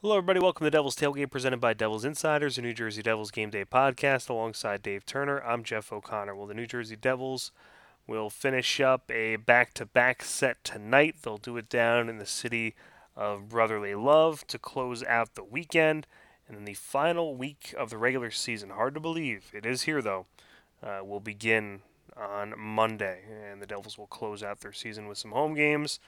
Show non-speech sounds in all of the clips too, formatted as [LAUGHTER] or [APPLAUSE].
Hello, everybody. Welcome to Devil's Tailgate, presented by Devil's Insiders, a New Jersey Devils game day podcast. Alongside Dave Turner, I'm Jeff O'Connor. Well, the New Jersey Devils will finish up a back-to-back set tonight. They'll do it down in the city of brotherly love to close out the weekend, and then the final week of the regular season. Hard to believe it is here, though. Uh, will begin on Monday, and the Devils will close out their season with some home games.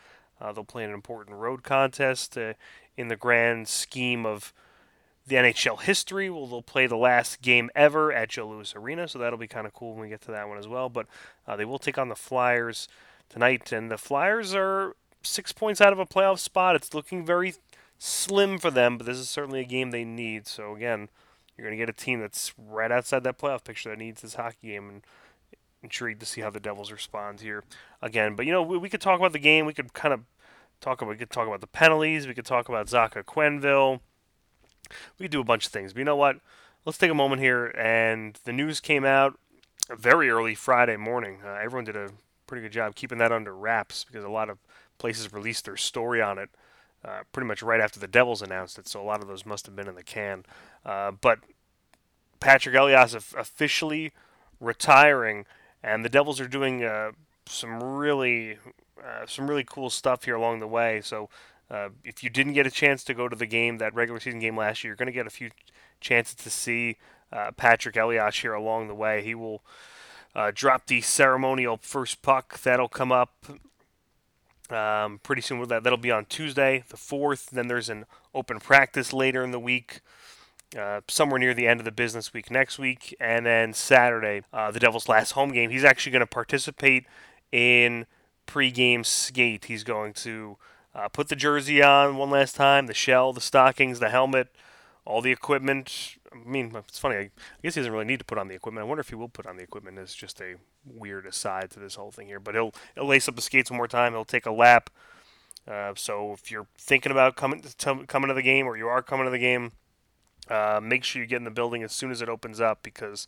Uh, they'll play an important road contest uh, in the grand scheme of the NHL history. Well, they'll play the last game ever at Joe Louis Arena, so that'll be kind of cool when we get to that one as well. But uh, they will take on the Flyers tonight, and the Flyers are six points out of a playoff spot. It's looking very slim for them, but this is certainly a game they need. So again, you're going to get a team that's right outside that playoff picture that needs this hockey game, and intrigued to see how the Devils respond here again. But you know, we, we could talk about the game. We could kind of talk about we could talk about the penalties. We could talk about Zacha Quenneville. We could do a bunch of things. But you know what? Let's take a moment here. And the news came out very early Friday morning. Uh, everyone did a pretty good job keeping that under wraps because a lot of places released their story on it uh, pretty much right after the Devils announced it. So a lot of those must have been in the can. Uh, but Patrick Elias officially retiring and the Devils are doing uh, some really uh, some really cool stuff here along the way. So uh, if you didn't get a chance to go to the game, that regular season game last year, you're going to get a few chances to see uh, Patrick Elias here along the way. He will uh, drop the ceremonial first puck. That'll come up um, pretty soon. That that'll be on Tuesday, the fourth. Then there's an open practice later in the week uh, somewhere near the end of the business week next week, and then Saturday, uh, the Devils' last home game. He's actually going to participate in pregame skate. He's going to uh, put the jersey on one last time, the shell, the stockings, the helmet, all the equipment. I mean, it's funny. I guess he doesn't really need to put on the equipment. I wonder if he will put on the equipment It's just a weird aside to this whole thing here. But he'll he'll lace up the skates one more time. He'll take a lap. Uh, so if you're thinking about coming to, coming to the game, or you are coming to the game, uh, make sure you get in the building as soon as it opens up because,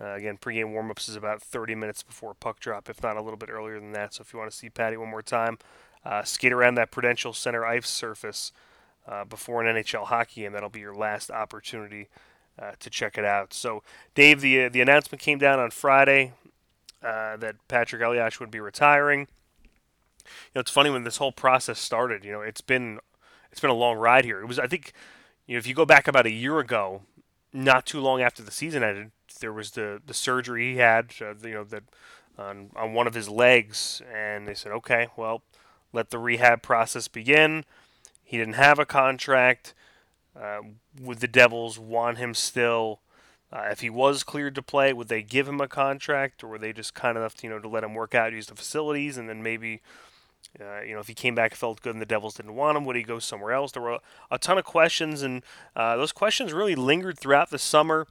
uh, again, pregame warmups is about 30 minutes before puck drop, if not a little bit earlier than that. So if you want to see Patty one more time, uh, skate around that Prudential Center ice surface uh, before an NHL hockey game. That'll be your last opportunity uh, to check it out. So, Dave, the the announcement came down on Friday that Patrick Elias would be retiring. You know, it's funny when this whole process started. You know, it's been it's been a long ride here. It was, I think you know, if you go back about a year ago, not too long after the season ended, there was the, the surgery he had, uh, you know, that on, on one of his legs, and they said, okay, well, let the rehab process begin. He didn't have a contract. Uh, would the Devils want him still? Uh, if he was cleared to play, would they give him a contract, or were they just kind enough, to, you know, to let him work out, use the facilities, and then maybe uh, you know, if he came back felt good and the Devils didn't want him, would he go somewhere else? There were a ton of questions, and uh, those questions really lingered throughout the summer,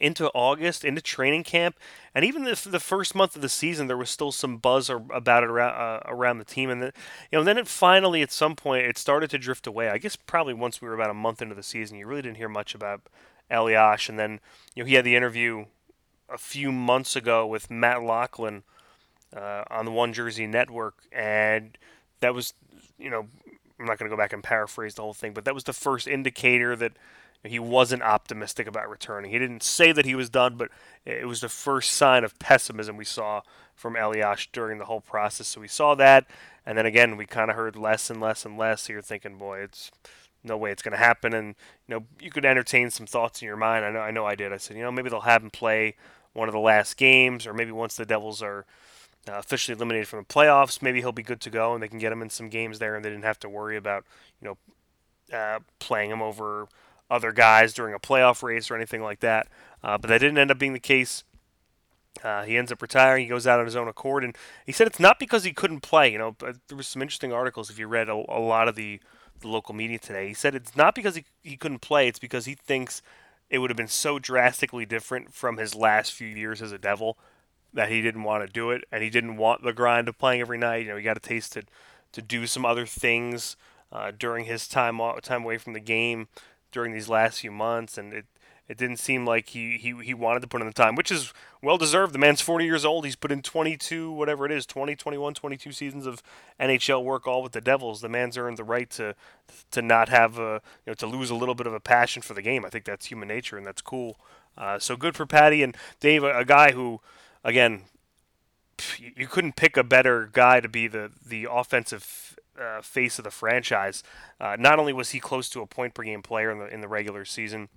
into August, into training camp, and even the, the first month of the season, there was still some buzz about it around uh, around the team, and the, you know, then it finally at some point it started to drift away. I guess probably once we were about a month into the season, you really didn't hear much about Elias, and then you know he had the interview a few months ago with Matt Loughlin uh, on the One Jersey Network, and that was, you know, I'm not going to go back and paraphrase the whole thing, but that was the first indicator that he wasn't optimistic about returning. He didn't say that he was done, but it was the first sign of pessimism we saw from Elias during the whole process. So we saw that, and then again we kind of heard less and less and less. So you're thinking, boy, it's no way it's going to happen. And you know, you could entertain some thoughts in your mind. I know, I know, I did. I said, you know, maybe they'll have him play one of the last games, or maybe once the Devils are uh, officially eliminated from the playoffs. Maybe he'll be good to go, and they can get him in some games there, and they didn't have to worry about you know uh, playing him over other guys during a playoff race or anything like that. Uh, but that didn't end up being the case. Uh, he ends up retiring. He goes out on his own accord, and he said it's not because he couldn't play. You know, there was some interesting articles if you read a, a lot of the, the local media today. He said it's not because he, he couldn't play. It's because he thinks it would have been so drastically different from his last few years as a Devil that he didn't want to do it, and he didn't want the grind of playing every night. You know, he got a taste to to do some other things uh, during his time time away from the game during these last few months, and it It didn't seem like he, he, he wanted to put in the time, which is well deserved. The man's 40 years old. He's put in 22, whatever it is, 20, 21, 22 seasons of NHL work all with the Devils. The man's earned the right to to not have a, you know, to lose a little bit of a passion for the game. I think that's human nature and that's cool. Uh, so good for Patty and Dave, a, a guy who, again, you couldn't pick a better guy to be the the offensive uh, face of the franchise. Uh, not only was he close to a point per game player in the in the regular season,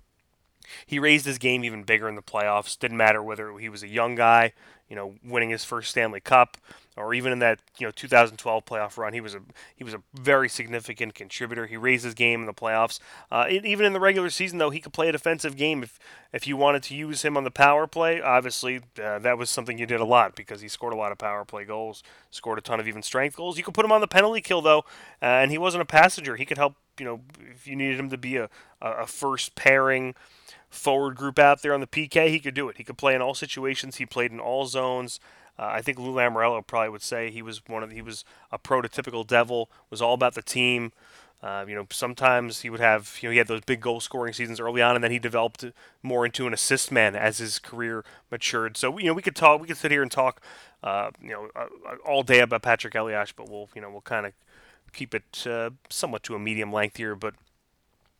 he raised his game even bigger in the playoffs. Didn't matter whether he was a young guy, you know, winning his first Stanley Cup, or even in that you know 2012 playoff run, he was a he was a very significant contributor. He raised his game in the playoffs. Uh, even in the regular season, though, he could play a defensive game if if you wanted to use him on the power play. Obviously, uh, that was something you did a lot because he scored a lot of power play goals, scored a ton of even strength goals. You could put him on the penalty kill though, uh, and he wasn't a passenger. He could help. You know, if you needed him to be a a first pairing forward group out there on the PK, he could do it. He could play in all situations. He played in all zones. Uh, I think Lou Lamoriello probably would say he was one of the, he was a prototypical devil. Was all about the team. Uh, you know, sometimes he would have you know he had those big goal scoring seasons early on, and then he developed more into an assist man as his career matured. So you know we could talk, we could sit here and talk, uh, you know, uh, all day about Patrick Elias, but we'll you know we'll kind of keep it uh, somewhat to a medium length here. But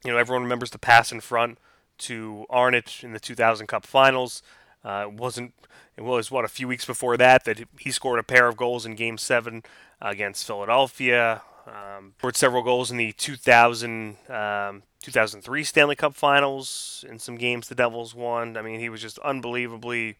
you know everyone remembers the pass in front to Arnott in the 2000 Cup Finals. Uh, it wasn't it was what a few weeks before that that he scored a pair of goals in Game Seven against Philadelphia. Um, scored several goals in the 2000 um, 2003 Stanley Cup Finals in some games the Devils won. I mean, he was just unbelievably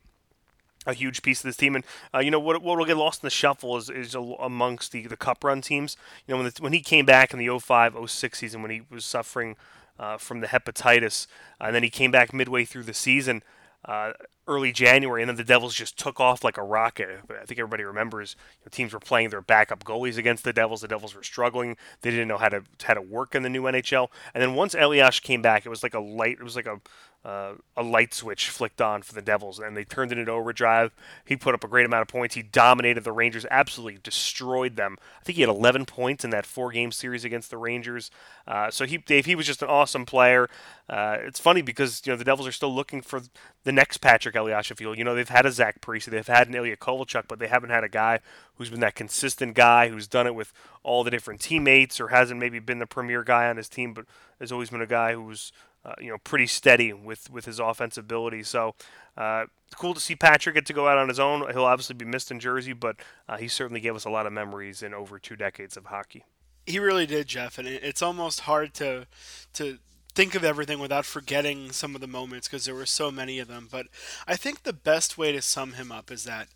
a huge piece of this team. And uh, you know what? What will get lost in the shuffle is, is amongst the, the Cup run teams. You know when the, when he came back in the 05-06 season when he was suffering uh, from the hepatitis, uh, and then he came back midway through the season. Uh, early January, and then the Devils just took off like a rocket. I think everybody remembers you know, teams were playing their backup goalies against the Devils. The Devils were struggling; they didn't know how to how to work in the new NHL. And then once Elias came back, it was like a light. It was like a uh, a light switch flicked on for the Devils, and they turned it into overdrive. He put up a great amount of points. He dominated the Rangers, absolutely destroyed them. I think he had 11 points in that four-game series against the Rangers. Uh, so he, Dave, he was just an awesome player. Uh, it's funny because you know the Devils are still looking for the next Patrick Eliashvili. You know they've had a Zach Parise, they've had an Ilya Kovalchuk, but they haven't had a guy who's been that consistent guy who's done it with all the different teammates, or hasn't maybe been the premier guy on his team, but has always been a guy who's uh, you know, pretty steady with, with his offensive ability. So, uh, cool to see Patrick get to go out on his own. He'll obviously be missed in Jersey, but uh, he certainly gave us a lot of memories in over two decades of hockey. He really did, Jeff, and it's almost hard to to think of everything without forgetting some of the moments because there were so many of them. But I think the best way to sum him up is that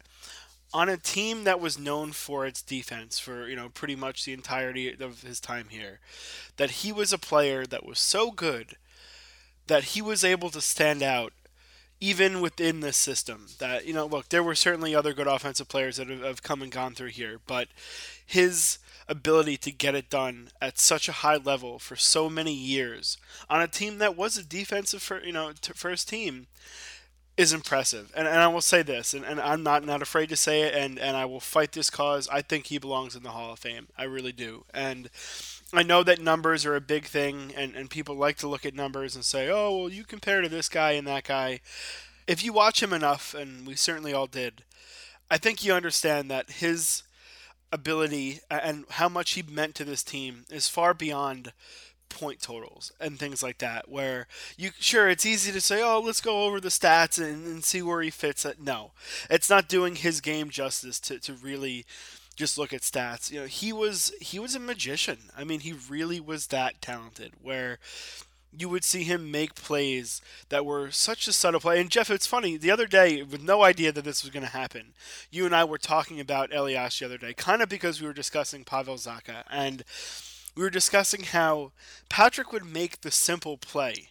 on a team that was known for its defense for you know pretty much the entirety of his time here, that he was a player that was so good that he was able to stand out even within this system. That, you know, look, there were certainly other good offensive players that have, come and gone through here, but his ability to get it done at such a high level for so many years on a team that was a defensive you know first team is impressive. And, and I will say this, and, and I'm not, not afraid to say it, and, and I will fight this cause. I think he belongs in the Hall of Fame. I really do. And I know that numbers are a big thing, and, and people like to look at numbers and say, oh, well, you compare to this guy and that guy. If you watch him enough, and we certainly all did, I think you understand that his ability and how much he meant to this team is far beyond point totals and things like that where you sure it's easy to say oh let's go over the stats and, and see where he fits no it's not doing his game justice to, to really just look at stats. You know, he was he was a magician. I mean, he really was that talented. Where you would see him make plays that were such a subtle play. And Jeff, it's funny. The other day, with no idea that this was going to happen, you and I were talking about Elias the other day, kind of because we were discussing Pavel Zacha, and we were discussing how Patrick would make the simple play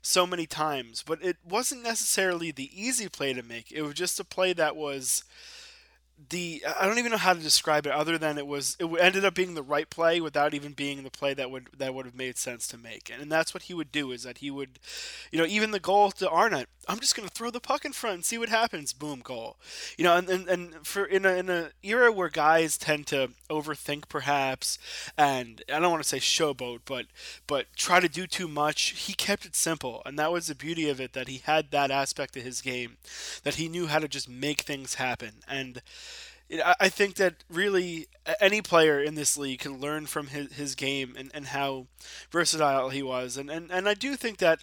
so many times, but it wasn't necessarily the easy play to make. It was just a play that was the I don't even know how to describe it other than it was it ended up being the right play without even being the play that would that would have made sense to make. And, and that's what he would do is that he would you know even the goal to Arnott I'm just going to throw the puck in front and see what happens. Boom goal. You know and, and, and for in a in a era where guys tend to overthink perhaps and I don't want to say showboat but but try to do too much he kept it simple. And that was the beauty of it that he had that aspect of his game that he knew how to just make things happen. And I think that really any player in this league can learn from his, his game and, and how versatile he was. And, and, and I do think that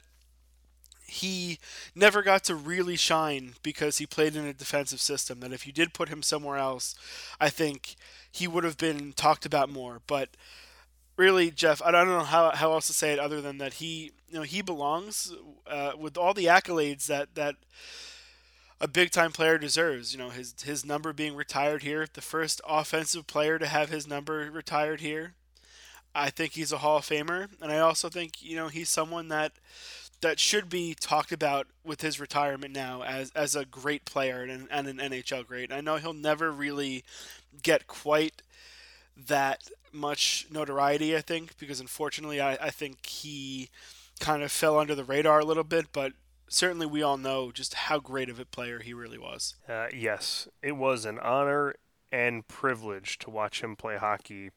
he never got to really shine because he played in a defensive system. That if you did put him somewhere else, I think he would have been talked about more. But really, Jeff, I don't know how, how else to say it other than that he you know he belongs uh, with all the accolades that that a big time player deserves. You know, his his number being retired here, the first offensive player to have his number retired here. I think he's a Hall of Famer, and I also think you know he's someone that that should be talked about with his retirement now as as a great player and, and an NHL great. I know he'll never really get quite that much notoriety, I think, because unfortunately, I, I think he kind of fell under the radar a little bit. But certainly we all know just how great of a player he really was. Uh, yes, it was an honor and privilege to watch him play hockey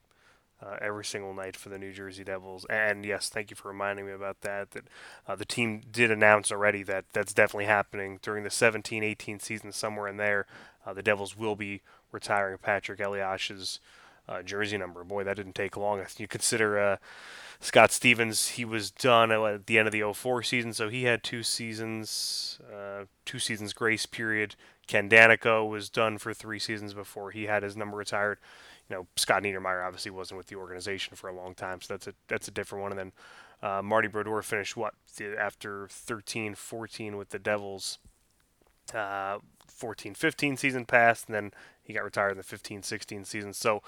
uh, every single night for the New Jersey Devils. And yes, thank you for reminding me about that. That uh, the team did announce already that that's definitely happening during the 17-18 season, somewhere in there. Uh, the Devils will be retiring Patrick Eliash's uh, jersey number. Boy, that didn't take long. You consider uh, Scott Stevens, he was done at the end of the 04 season, so he had two seasons, uh, two seasons grace period. Ken Daneyko was done for three seasons before he had his number retired. You know, Scott Niedermayer obviously wasn't with the organization for a long time, so that's a that's a different one. And then uh, Marty Brodeur finished what after 13, 14 with the Devils. Uh, 14 15 season passed, and then he got retired in the 15 16 season. So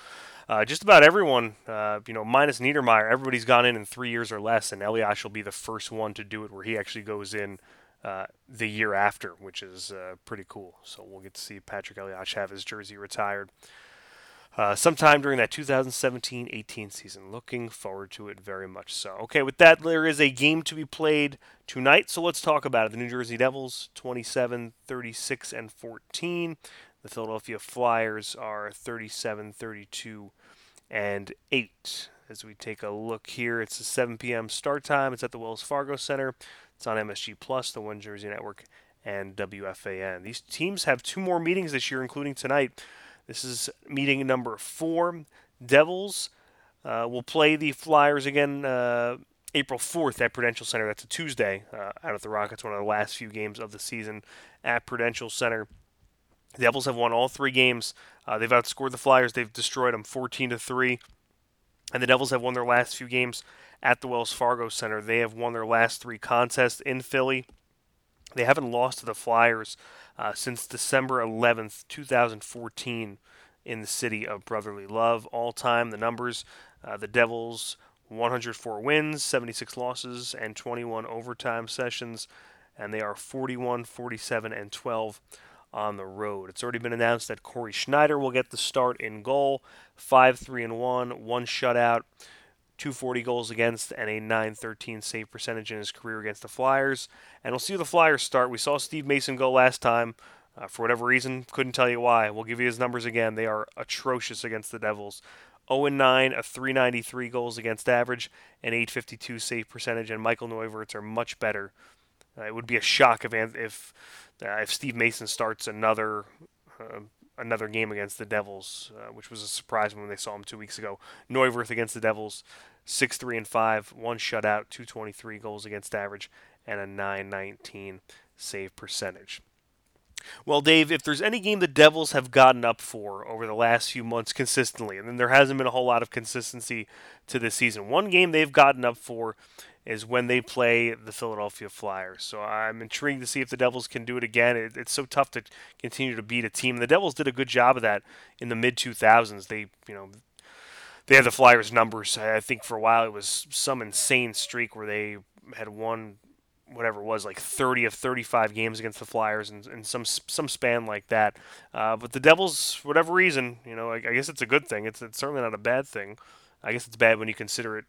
uh, just about everyone, uh, you know, minus Niedermayer, everybody's gone in in three years or less, and Eliash will be the first one to do it where he actually goes in uh, the year after, which is uh, pretty cool. So we'll get to see Patrick Eliash have his jersey retired. Uh, sometime during that 2017-18 season. Looking forward to it very much so. Okay, with that, there is a game to be played tonight, so let's talk about it. The New Jersey Devils, 27, 36, and 14. The Philadelphia Flyers are 37, 32, and 8. As we take a look here, it's a 7 p.m. start time. It's at the Wells Fargo Center. It's on MSG Plus, the One Jersey Network, and WFAN. These teams have two more meetings this year, including tonight. This is meeting number four. Devils uh, will play the Flyers again uh, April 4th at Prudential Center. That's a Tuesday uh, out at the Rockets, one of the last few games of the season at Prudential Center. The Devils have won all three games. Uh, they've outscored the Flyers. They've destroyed them 14 to three. And the Devils have won their last few games at the Wells Fargo Center. They have won their last three contests in Philly. They haven't lost to the Flyers uh, since December 11th, 2014, in the city of brotherly love. All time, the numbers uh, the Devils 104 wins, 76 losses, and 21 overtime sessions, and they are 41, 47, and 12 on the road. It's already been announced that Cory Schneider will get the start in goal, 5 3 and 1, one shutout. 240 goals against and a 913 save percentage in his career against the Flyers. And we'll see who the Flyers start. We saw Steve Mason go last time. Uh, for whatever reason, couldn't tell you why. We'll give you his numbers again. They are atrocious against the Devils. 0 9, a 393 goals against average, and 852 save percentage. And Michael Neuvirth are much better. Uh, it would be a shock if if uh, if Steve Mason starts another uh, another game against the Devils, uh, which was a surprise when they saw him two weeks ago. Neuvirth against the Devils, six three and five, one shutout, two twenty three goals against average, and a nine nineteen save percentage. Well, Dave, if there's any game the Devils have gotten up for over the last few months consistently, and then there hasn't been a whole lot of consistency to this season, one game they've gotten up for is when they play the Philadelphia Flyers. So I'm intrigued to see if the Devils can do it again. It, it's so tough to continue to beat a team. The Devils did a good job of that in the mid 2000s. They, you know, they had the Flyers numbers. I think for a while it was some insane streak where they had won whatever it was, like 30 of 35 games against the Flyers and, and some some span like that. Uh, but the Devils, for whatever reason, you know, I, I, guess it's a good thing. It's, it's certainly not a bad thing. I guess it's bad when you consider it,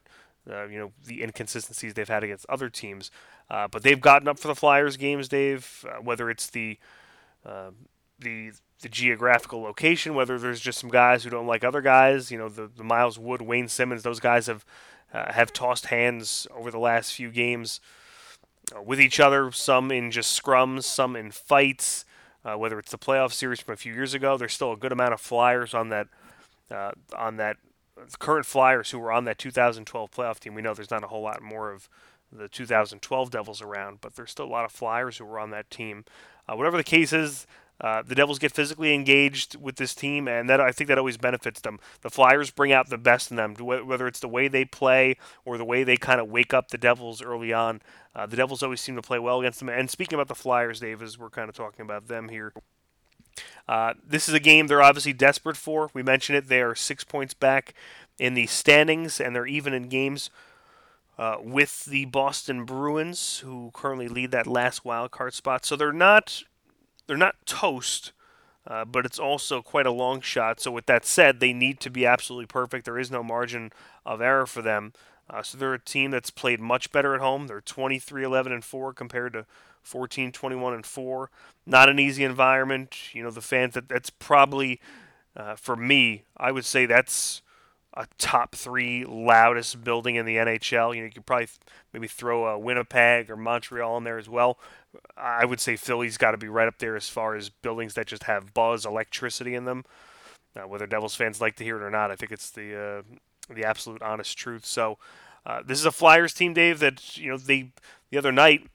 uh, you know, the inconsistencies they've had against other teams. Uh, but they've gotten up for the Flyers games, Dave. Uh, whether it's the uh, the the geographical location, whether there's just some guys who don't like other guys. You know, the, the Miles Wood, Wayne Simmonds, those guys have uh, have tossed hands over the last few games uh, with each other. Some in just scrums, some in fights. Uh, whether it's the playoff series from a few years ago, there's still a good amount of Flyers on that on that current Flyers who were on that 2012 playoff team. We know there's not a whole lot more of the 2012 Devils around, but there's still a lot of Flyers who were on that team. Uh, whatever the case is, uh, the Devils get physically engaged with this team, and that I think that always benefits them. The Flyers bring out the best in them, whether it's the way they play or the way they kind of wake up the Devils early on. Uh, the Devils always seem to play well against them. And speaking about the Flyers, Dave, as we're kind of talking about them here, uh, this is a game they're obviously desperate for. We mentioned it; they are six points back in the standings, and they're even in games uh, with the Boston Bruins, who currently lead that last wild card spot. So they're not they're not toast, uh, but it's also quite a long shot. So with that said, they need to be absolutely perfect. There is no margin of error for them. Uh, so they're a team that's played much better at home. They're 23 11 and 4 compared to 14 21 and 4. Not an easy environment. You know, the fans that that's probably uh, for me, I would say that's a top three loudest building in the NHL. You know, you could probably maybe throw a Winnipeg or Montreal in there as well. I would say Philly's got to be right up there as far as buildings that just have buzz, electricity in them. Uh, whether Devils fans like to hear it or not, I think it's the uh, the absolute honest truth. So uh, this is a Flyers team, Dave. That you know they the other night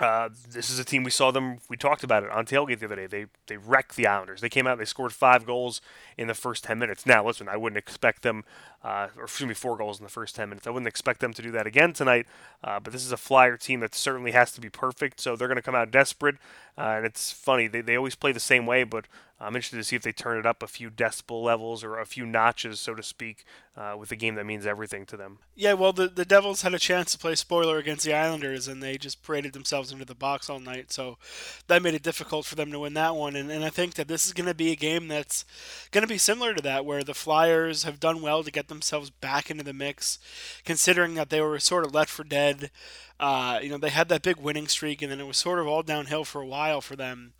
uh, this is a team we saw them. We talked about it on tailgate the other day. They they wrecked the Islanders. They came out. They scored five goals in the first ten minutes. Now listen, I wouldn't expect them, uh, or excuse me, four goals in the first ten minutes. I wouldn't expect them to do that again tonight. Uh, but this is a Flyer team that certainly has to be perfect. So they're going to come out desperate. Uh, and it's funny they they always play the same way, but I'm interested to see if they turn it up a few decibel levels or a few notches, so to speak, uh, with a game that means everything to them. Yeah, well, the the Devils had a chance to play spoiler against the Islanders, and they just paraded themselves into the box all night. So that made it difficult for them to win that one. And, and I think that this is going to be a game that's going to be similar to that, where the Flyers have done well to get themselves back into the mix, considering that they were sort of left for dead. Uh, you know, they had that big winning streak, and then it was sort of all downhill for a while for them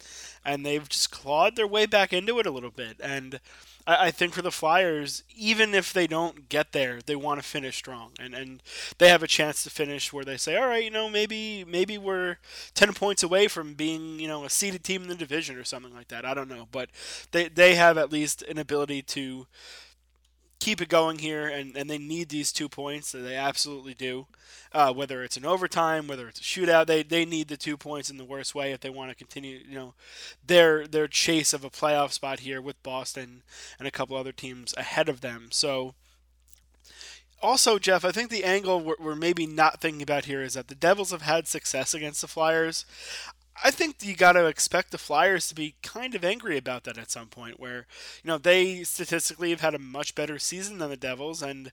and they've just clawed their way back into it a little bit. And I, I think for the Flyers, even if they don't get there, they want to finish strong, and and they have a chance to finish where they say, all right, you know, maybe maybe we're ten points away from being you know a seeded team in the division or something like that. I don't know, but they they have at least an ability to keep it going here, and, and they need these two points. They absolutely do. Uh, whether it's an overtime, whether it's a shootout, they, they need the two points in the worst way if they want to continue, you know, their their chase of a playoff spot here with Boston and a couple other teams ahead of them. So, also, Jeff, I think the angle we're, we're maybe not thinking about here is that the Devils have had success against the Flyers. I think you got to expect the Flyers to be kind of angry about that at some point, where you know they statistically have had a much better season than the Devils, and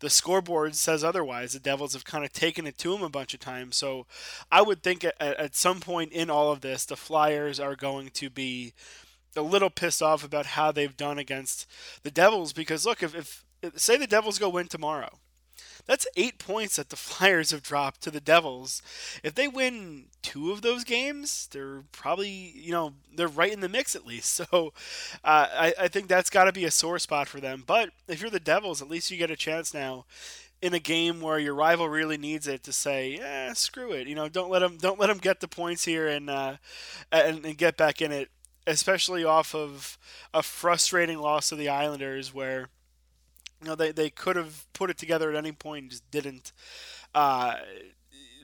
the scoreboard says otherwise. The Devils have kind of taken it to them a bunch of times, so I would think at, at some point in all of this, the Flyers are going to be a little pissed off about how they've done against the Devils because look, if, if say the Devils go win tomorrow that's eight points that the [LAUGHS] Flyers have dropped to the Devils. If they win two of those games, they're probably, you know, they're right in the mix at least. [LAUGHS] So uh, I, I think that's got to be a sore spot for them. But if you're the Devils, at least you get a chance now in a game where your rival really needs it to say, "Yeah, screw it." You know, don't let them don't let them get the points here and uh, and, and get back in it, especially off of a frustrating loss to the Islanders where you know, they, they could have put it together at any point and just didn't. Uh,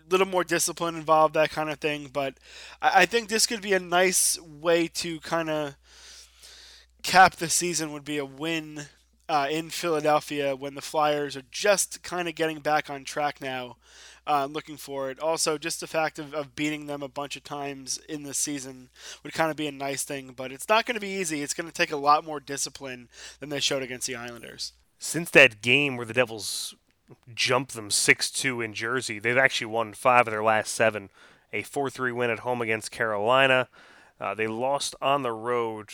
a little more discipline involved, that kind of thing. But I, I think this could be a nice way to kind of cap the season. Would be a win uh, in Philadelphia when the Flyers are just kind of getting back on track now. Uh, looking for it. Also, just the fact of, of beating them a bunch of times in the season would kind of be a nice thing, but it's not going to be easy. It's going to take a lot more discipline than they showed against the Islanders since that game where the Devils jumped them 6-2 in Jersey. They've actually won five of their last seven. A 4-3 win at home against Carolina. Uh, they lost on the road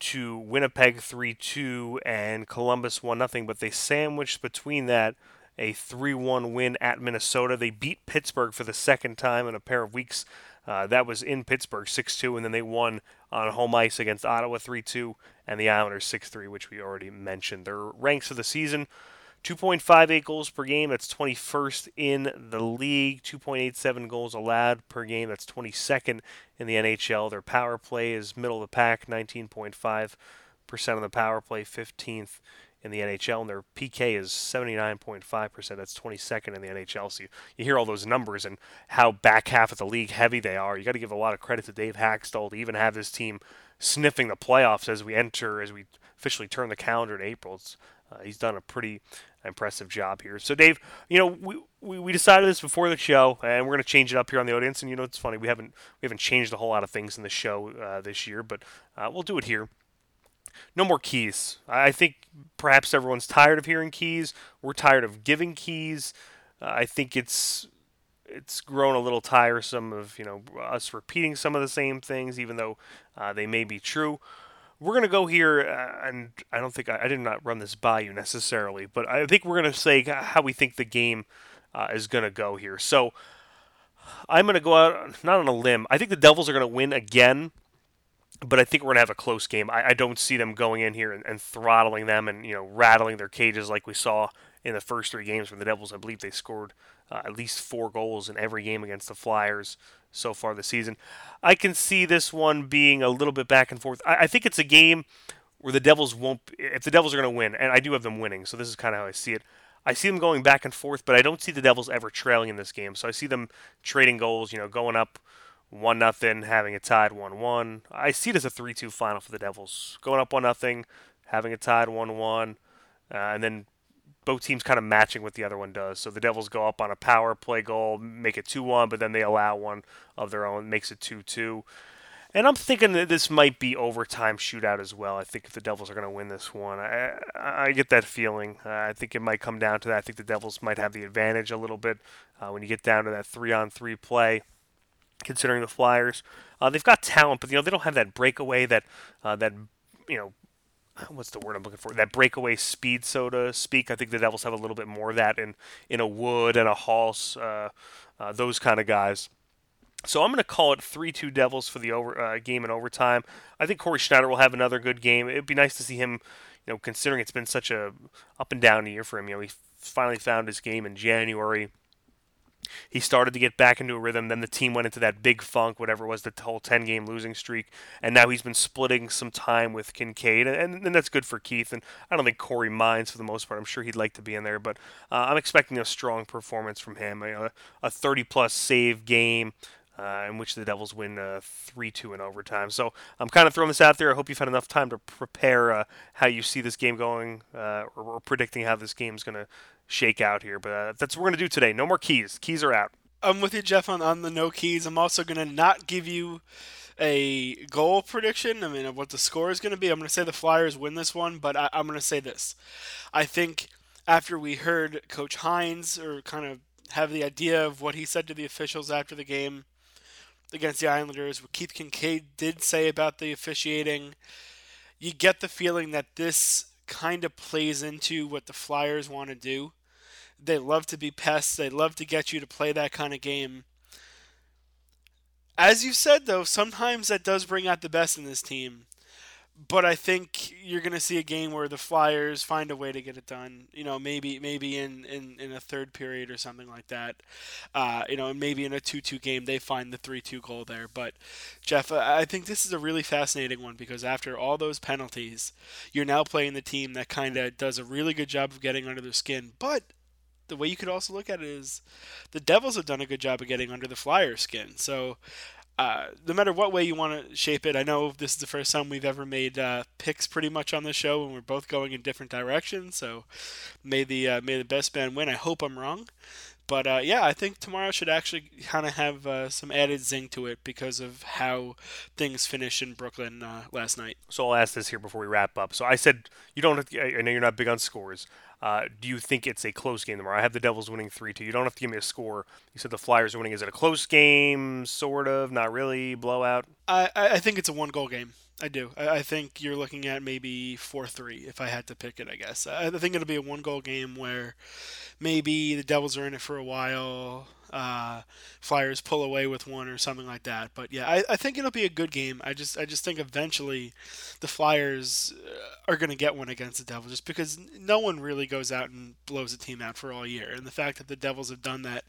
to Winnipeg 3-2 and Columbus 1-0, but they sandwiched between that a 3-1 win at Minnesota. They beat Pittsburgh for the second time in a pair of weeks. Uh, that was in Pittsburgh 6-2, and then they won on home ice against Ottawa 3-2 and the Islanders 6-3, which we already mentioned. Their ranks for the season 2.58 goals per game, that's 21st in the league. 2.87 goals allowed per game, that's 22nd in the NHL. Their power play is middle of the pack, 19.5% of the power play, 15th in the NHL, and their PK is 79.5%. That's 22nd in the NHL. So you, you hear all those numbers and how back half of the league heavy they are. You got to give a lot of credit to Dave Hakstol to even have this team sniffing the playoffs as we enter, as we officially turn the calendar in April. Uh, he's done a pretty impressive job here. So, Dave, you know, we, we, we decided this before the show, and we're going to change it up here on the audience. And you know, it's funny we haven't we haven't changed a whole lot of things in the show uh, this year, but uh, we'll do it here. No more keys. I think perhaps everyone's tired of hearing keys. We're tired of giving keys. Uh, I think it's it's grown a little tiresome of you know us repeating some of the same things, even though uh, they may be true we're to go here, uh, and I don't think I, I, did not run this by you necessarily, but I think we're to say how we think the game uh, is to go here. So I'm to go out not on a limb. I think the Devils are to win again, but I think we're to have a close game. I, I don't see them going in here and, and, throttling them and you know rattling their cages like we saw in the first three games from the Devils. I believe they scored uh, at least four goals in every game against the Flyers so far this season. I can see this one being a little bit back and forth. I, I think it's a game where the Devils won't. If the Devils are to win, and I do have them winning, so this is kind of how I see it. I see them going back and forth, but I don't see the Devils ever trailing in this game. So I see them trading goals, you know, going up one nothing, having it tied one one. I see it as a three two final for the Devils, going up one nothing, having it tied one one, uh, and then both teams kind of matching what the other one does. So the Devils go up on a power play goal, make it 2 1, but then they allow one of their own, makes it 2 2. And I'm thinking that this might be overtime shootout as well. I think if the Devils are going to win this one, I, I get that feeling. Uh, I think it might come down to that. I think the Devils might have the advantage a little bit uh, when you get down to that three on three play. Considering the Flyers, uh, they've got talent, but you know they don't have that breakaway that uh, that you know what's the word I'm looking for? That breakaway speed, so to speak. I think the Devils have a little bit more of that in in a Wood and a Hals, uh, uh, those kind of guys. So I'm going to call it 3-2 Devils for the over uh, game in overtime. I think Cory Schneider will have another good game. It'd be nice to see him, you know, considering it's been such a up and down year for him. You know, he finally found his game in January he started to get back into a rhythm. Then the team went into that big funk, whatever it was, the whole 10 game losing streak. And now he's been splitting some time with Kinkaid. And, and, that's good for Keith. And I don't think Cory minds for the most part. I'm sure he'd like to be in there. But uh, I'm expecting a strong performance from him. a 30 plus save game. Uh, in which the Devils win uh, 3 2 in overtime. So I'm kind of throwing this out there. I hope you've had enough time to prepare uh, how you see this game going uh, or, or, predicting how this game is going to shake out here. But uh, that's what we're going to do today. No more keys. Keys are out. I'm with you, Jeff, on, on the no keys. I'm also going to not give you a goal prediction. I mean, of what the score is going to be. I'm going to say the Flyers win this one, but I, I'm going to say this. I think after we heard Coach Hynes or kind of have the idea of what he said to the officials after the game against the Islanders, what Keith Kinkaid did say about the officiating, you get the feeling that this kind of plays into what the Flyers want to do. They love to be pests. They love to get you to play that kind of game. As you said, though, sometimes that does bring out the best in this team. But I think you're going to see a game where the Flyers find a way to get it done. You know, maybe maybe in, in, in a third period or something like that. Uh, you know, and maybe in a 2-2 game they find the 3-2 goal there. But Jeff, I think this is a really fascinating one because after all those penalties, you're now playing the team that kind of does a really good job of getting under their skin. But the way you could also look at it is the Devils have done a good job of getting under the Flyers' skin. So uh, no matter what way you want to shape it, I know this is the first time we've ever made uh, picks pretty much on the show, and we're both going in different directions. So may the uh, may the best man win. I hope I'm wrong, but uh, yeah, I think tomorrow should actually kind of have uh, some added zing to it because of how things finished in Brooklyn last night. So I'll ask this here before we wrap up. So I said you don't. I know you're not big on scores. Uh, do you think it's a close game tomorrow? I have the Devils winning 3 2. You don't have to give me a score. You said the Flyers are winning. Is it a close game? Sort of. Not really. Blowout? I, I think it's a one goal game. I do. I, I think you're looking at maybe 4 3 if I had to pick it, I guess. I think it'll be a one goal game where maybe the Devils are in it for a while. Uh, Flyers pull away with one or something like that. But yeah, I, I think it'll be a good game. I just I just think eventually the Flyers uh, are going to get one against the Devils just because no one really goes out and blows a team out for all year. And the fact that the Devils have done that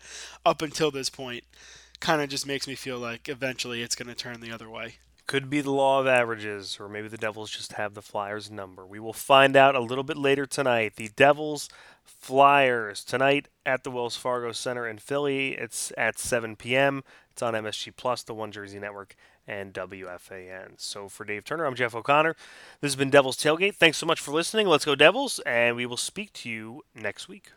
up until this point kind of just makes me feel like eventually it's going to turn the other way. Could be the law of averages, or maybe the Devils just have the Flyers number. We will find out a little bit later tonight. The Devils Flyers tonight at the Wells Fargo Center in Philly. It's at 7 p.m. It's on MSG Plus, the One Jersey Network, and WFAN. So for Dave Turner, I'm Jeff O'Connor. This has been Devils Tailgate. Thanks so much for listening. Let's go Devils, and we will speak to you next week.